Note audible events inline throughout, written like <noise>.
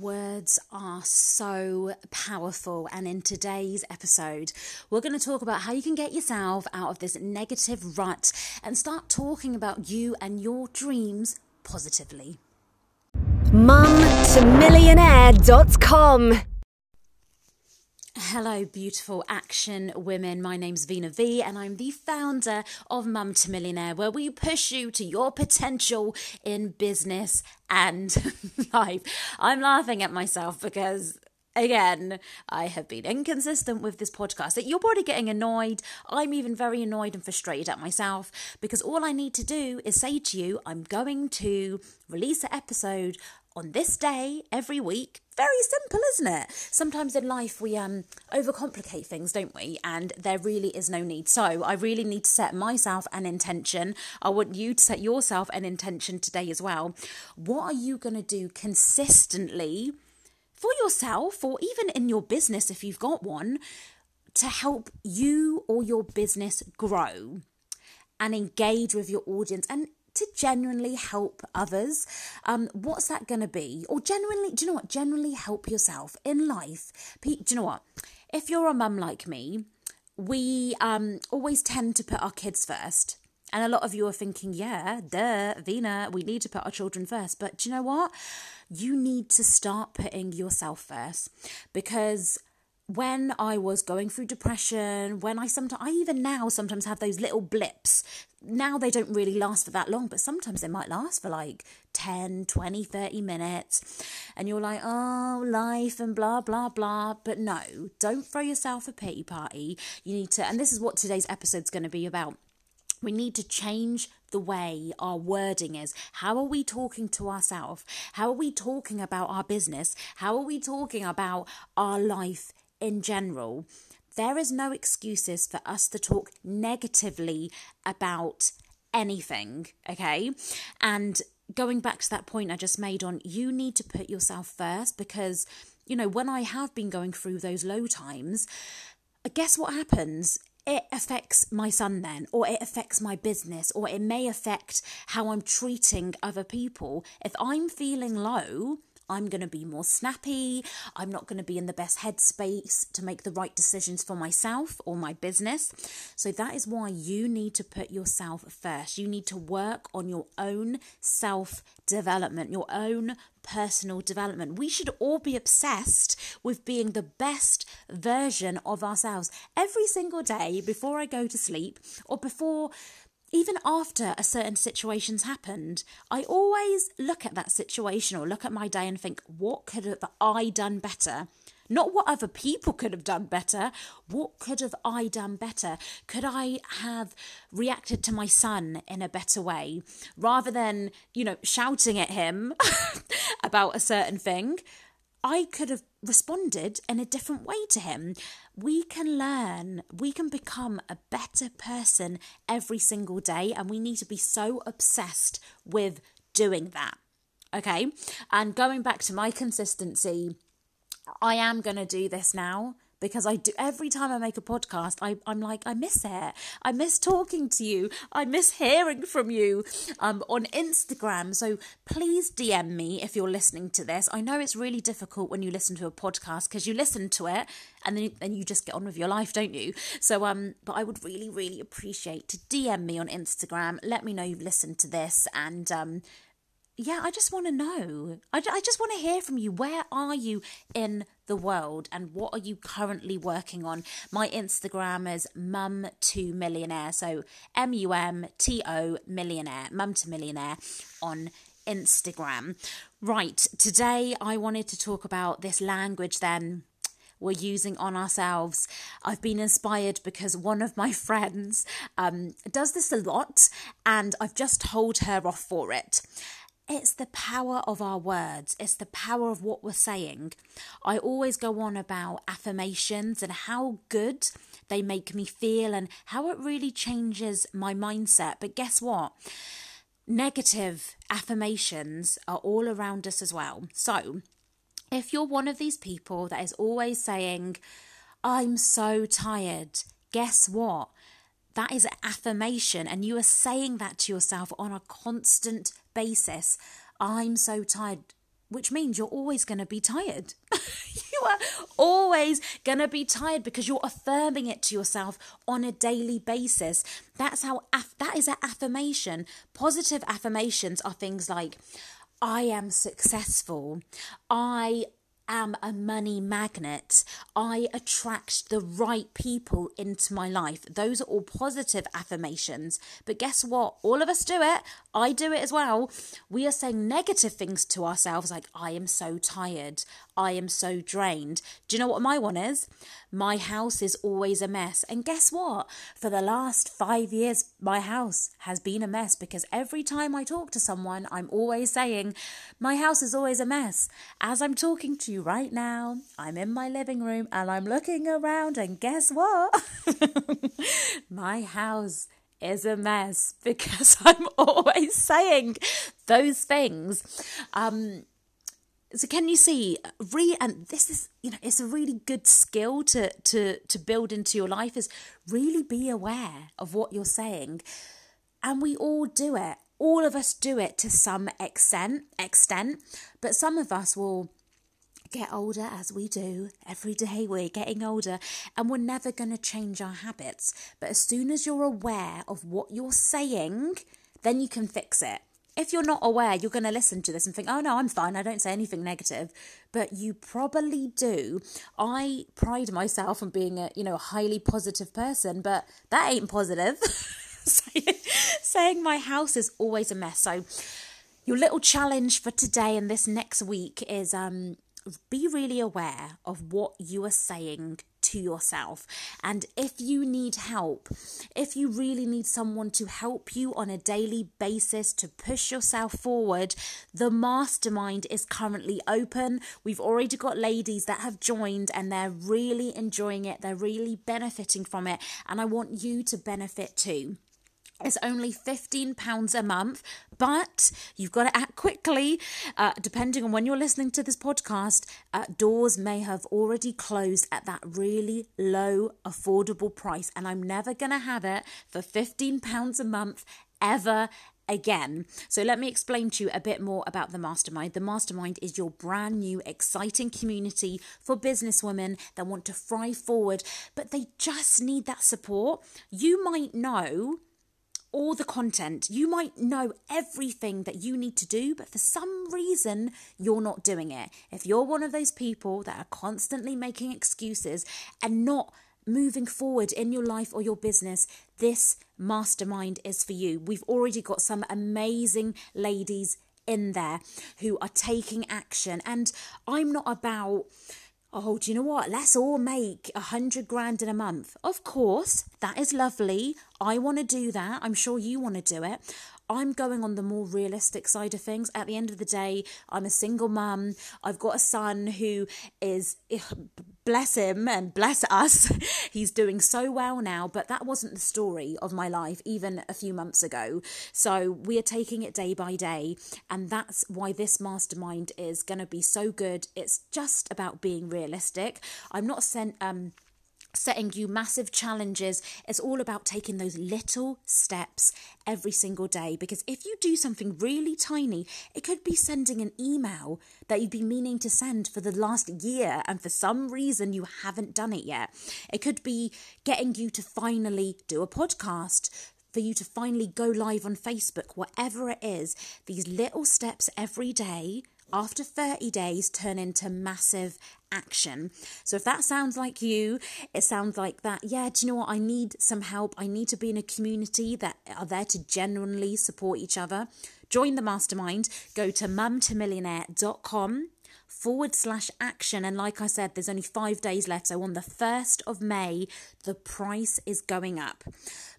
Words are so powerful, and in today's episode, we're going to talk about how you can get yourself out of this negative rut and start talking about you and your dreams positively. Mum to millionaire.com. Hello, beautiful action women. My name's Vina V, and I'm the founder of Mum to Millionaire, where we push you to your potential in business and <laughs> life. I'm laughing at myself because again, I have been inconsistent with this podcast. That you're probably getting annoyed. I'm even very annoyed and frustrated at myself because all I need to do is say to you, I'm going to release an episode on this day every week. Very simple, isn't it? Sometimes in life we um overcomplicate things, don't we? And there really is no need. So I really need to set myself an intention. I want you to set yourself an intention today as well. What are you going to do consistently for yourself or even in your business if you've got one to help you or your business grow? and engage with your audience and to genuinely help others. Um, what's that going to be? Or genuinely, do you know what? Genuinely help yourself in life. do you know what? If you're a mum like me, we um, always tend to put our kids first. And a lot of you are thinking, yeah, duh, Vina, we need to put our children first. But do you know what? You need to start putting yourself first because when I was going through depression, when I sometimes, I even now sometimes have those little blips. Now they don't really last for that long, but sometimes they might last for like 10, 20, 30 minutes. And you're like, oh, life and blah, blah, blah. But no, don't throw yourself a pity party. You need to, and this is what today's episode's going to be about. We need to change the way our wording is. How are we talking to ourselves? How are we talking about our business? How are we talking about our life in general, there is no excuses for us to talk negatively about anything, okay? And going back to that point I just made on you need to put yourself first because, you know, when I have been going through those low times, guess what happens? It affects my son then, or it affects my business, or it may affect how I'm treating other people. If I'm feeling low, I'm going to be more snappy. I'm not going to be in the best headspace to make the right decisions for myself or my business. So that is why you need to put yourself first. You need to work on your own self development, your own personal development. We should all be obsessed with being the best version of ourselves every single day before I go to sleep or before even after a certain situation's happened, I always look at that situation or look at my day and think, what could have I done better? Not what other people could have done better. What could have I done better? Could I have reacted to my son in a better way rather than, you know, shouting at him <laughs> about a certain thing? I could have responded in a different way to him. We can learn, we can become a better person every single day, and we need to be so obsessed with doing that. Okay, and going back to my consistency, I am going to do this now because I do every time I make a podcast, I, I'm like, I miss it. I miss talking to you. I miss hearing from you um, on Instagram. So please DM me if you're listening to this. I know it's really difficult when you listen to a podcast because you listen to it and then then you just get on with your life, don't you? So um, but I would really really appreciate to DM me on Instagram. Let me know you've listened to this and um, yeah, I just want to know. I, I just want to hear from you. Where are you in the world and what are you currently working on? My Instagram is mum to millionaire. So M U M T O millionaire, mum to millionaire on Instagram. Right, today I wanted to talk about this language then we're using on ourselves. I've been inspired because one of my <laughs> friends um, does this a lot and I've just told her off for it. It's the power of our words. It's the power of what we're saying. I always go on about affirmations and how good they make me feel and how it really changes my mindset. But guess what? Negative affirmations are all around us as well. So, if you're one of these people that is always saying, I'm so tired, guess what? That is an affirmation, and you are saying that to yourself on a constant basis. I'm so tired. which means you're always going to be tired. <laughs> you are always going to be tired because you're affirming it to yourself on a daily basis. That's how aff- that is an affirmation. Positive affirmations are things like I am successful. I am a money magnet. I attract the right people into my life. Those are all positive affirmations. But guess what? All of us do it. I do it as well. We are saying negative things to ourselves like, I am so tired. I am so drained. Do you know what my one is? My house is always a mess. And guess what? For the last five years, my house has been a mess because every time I talk to someone, I'm always saying, My house is always a mess. As I'm talking to you right now, I'm in my living room and I'm looking around, and guess what? <laughs> my house is a mess <laughs> because I'm always saying those things. Um, so can you see re and this is you know it's a really good skill to to to build into your life is really be aware of what you're saying. And we all do it. All of us do it to some extent extent but some of us will get older as we do. Every day we're getting older and we're never going to change our habits. But as soon as you're aware of what you're saying then you can fix it if you're not aware, you're going to listen to this and think, oh no, I'm fine. I don't say anything negative. But you probably do. I pride myself on being a, you know, a highly positive person, but that ain't positive. <laughs> Saying my house is always a mess. So your little challenge for today and this next week is um, be really aware of what you are saying to yourself. And if you need help, if you really need someone to help you on a daily basis to push yourself forward, the mastermind is currently open. We've already got ladies that have joined and they're really enjoying it, they're really benefiting from it. And I want you to benefit too. It's only £15 a month, but you've got to act quickly. Uh, depending on when you're listening to this podcast, uh, doors may have already closed at that really low, affordable price. And I'm never going to have it for £15 a month ever again. So let me explain to you a bit more about the mastermind. The mastermind is your brand new exciting community for businesswomen that want to thrive forward, but they just need that support. You might know all the content. You might know everything that you need to do, but for some reason, you're not doing it. If you're one of those people that are constantly making excuses and not moving forward in your life or your business, this mastermind is for you. We've already got some amazing ladies in there who are taking action, and I'm not about oh, do you know what? Let's all make a hundred grand in a month. Of course, that is lovely. I want to do that. I'm sure you want to do it. I'm going on the more realistic side of things. At the end of the day, I'm a single mum. I've got a son who is, <laughs> bless him and bless us, <laughs> he's doing so well now. But that wasn't the story of my life even a few months ago. So we are taking it day by day. And that's why this mastermind is going to be so good. It's just about being realistic. I'm not sent, um, setting you massive challenges. It's all about taking those little steps every single day. Because if you do something really tiny, it could be sending an email that you've been meaning to send for the last year, and for some reason you haven't done it yet. It could be getting you to finally do a podcast. For you to finally go live on Facebook, whatever it is, these little steps every day after 30 days turn into massive action. So if that sounds like you, it sounds like that, yeah, do you know what? I need some help. I need to be in a community that are there to genuinely support each other. Join the mastermind. Go to mumtomillionaire.com forward slash action. And like I said, there's only five days left. So on the 1st of May, the price is going up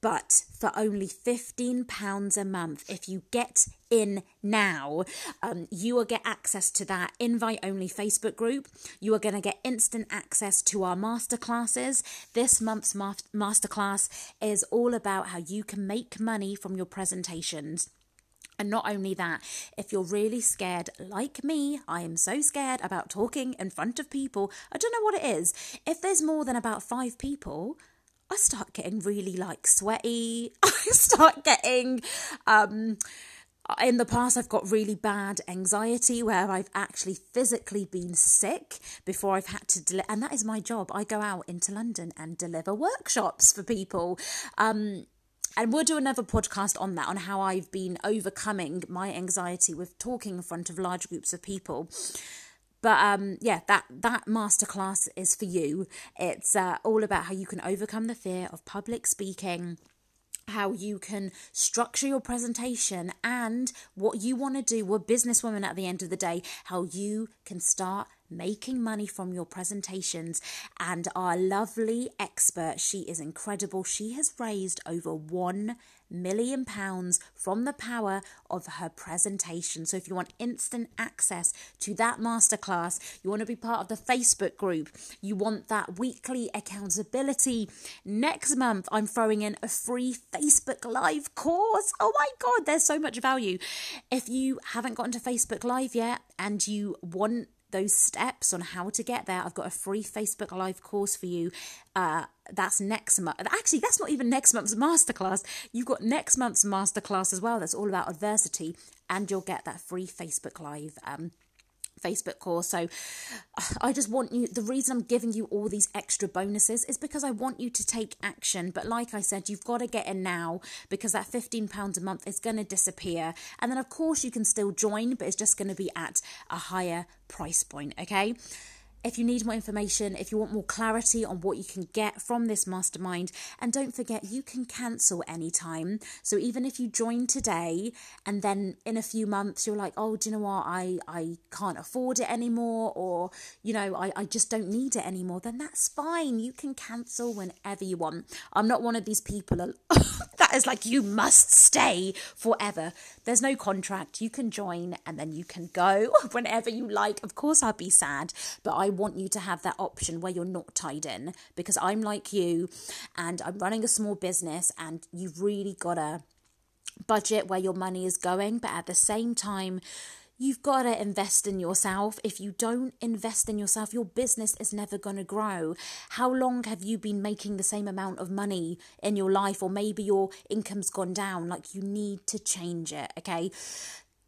but for only £15 a month. If you get in now, um, you will get access to that invite only Facebook group. You are going to get instant access to our masterclasses. This month's ma- masterclass is all about how you can make money from your presentations. And not only that, if you're really scared, like me, I am so scared about talking in front of people. I don't know what it is. If there's more than about five people, I start getting really like sweaty. <laughs> I start getting um in the past, I've got really bad anxiety where I've actually physically been sick before I've had to deliver. And that is my job. I go out into London and deliver workshops for people. Um, and we'll do another podcast on that on how I've been overcoming my anxiety with talking in front of large groups of people but um yeah that that masterclass is for you it's uh, all about how you can overcome the fear of public speaking how you can structure your presentation and what you want to do. We're businesswomen at the end of the day, how you can start making money from your presentations. And our lovely expert, she is incredible. She has raised over one million pounds from the power of her presentation. So if you want instant access to that masterclass, you want to be part of the Facebook group, you want that weekly accountability. Next month, I'm throwing in a free Facebook Live course. Oh my God, there's so much value. If you haven't gotten to Facebook Live yet and you want those steps on how to get there, I've got a free Facebook Live course for you. Uh, that's next month. Actually, that's not even next month's masterclass. You've got next month's masterclass as well. That's all about adversity, and you'll get that free Facebook Live. Um, Facebook course. So <sighs> I just want you, the reason I'm giving you all these extra bonuses is because I want you to take action. But like I said, you've got to get in now because that £15 a month is going to disappear. And then, of course, you can still join, but it's just going to be at a higher price point. Okay. If you need more information, if you want more clarity on what you can get from this mastermind, and don't forget, you can cancel anytime. So even if you join today and then in a few months you're like, oh, do you know what? I, I can't afford it anymore, or, you know, I, I just don't need it anymore, then that's fine. You can cancel whenever you want. I'm not one of these people that is like, you must stay forever. There's no contract. You can join and then you can go <laughs> whenever you like. Of course, I'd be sad, but I want you to have that option where you're not tied in because I'm like you and I'm running a small business and you've really got to budget where your money is going, but at the same time, You've got to invest in yourself. If you don't invest in yourself, your business is never going to grow. How long have you been making the same amount of money in your life, or maybe your income's gone down? Like, you need to change it, okay?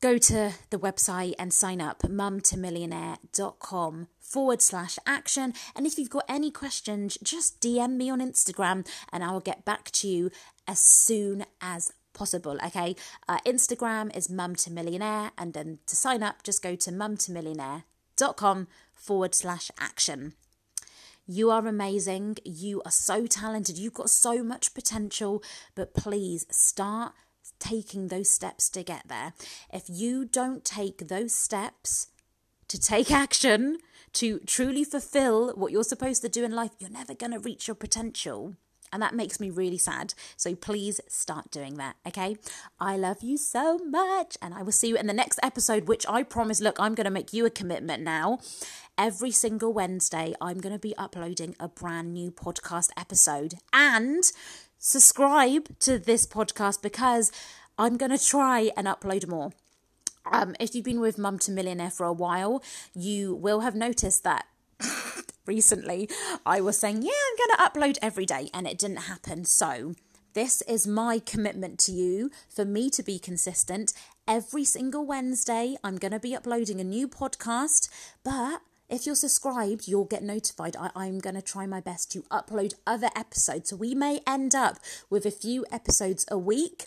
Go to the website and sign up mumtomillionaire.com forward slash action. And if you've got any questions, just DM me on Instagram and I will get back to you as soon as possible. Okay. Uh, Instagram is mum to millionaire. And then to sign up, just go to mum to mumtomillionaire.com forward slash action. You are amazing. You are so talented. You've got so much potential. But please start taking those steps to get there. If you don't take those steps to take <laughs> action, to truly fulfill what you're supposed to do in life, you're never going to reach your potential. And that makes me really sad. So please start doing that, okay? I love you so much. And I will see you in the next episode, which I promise, look, I'm going to make you a commitment now. Every single Wednesday, I'm going to be uploading a brand new podcast episode. And subscribe to this podcast because I'm going to try and upload more. Um, if you've been with Mum to Millionaire for a while, you will have noticed that <laughs> recently I was saying, yeah, I'm going to upload every day, and it didn't happen. So, this is my commitment to you for me to be consistent. Every single Wednesday, I'm going to be uploading a new podcast, but if you're subscribed, you'll get notified. I, am going to try my best to upload other episodes. So we may end up with a few episodes a week,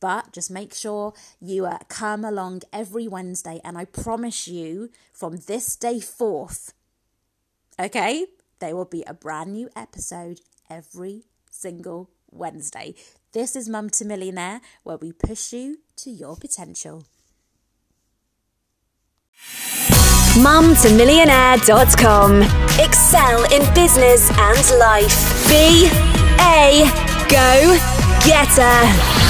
but just make sure you uh, come along every Wednesday. And I promise you, from this day forth, okay, there will be a brand new episode every single Wednesday. This is Mum to Millionaire, where we push you to your potential mumtomillionaire.com. Excel in business and life. Be a go getter.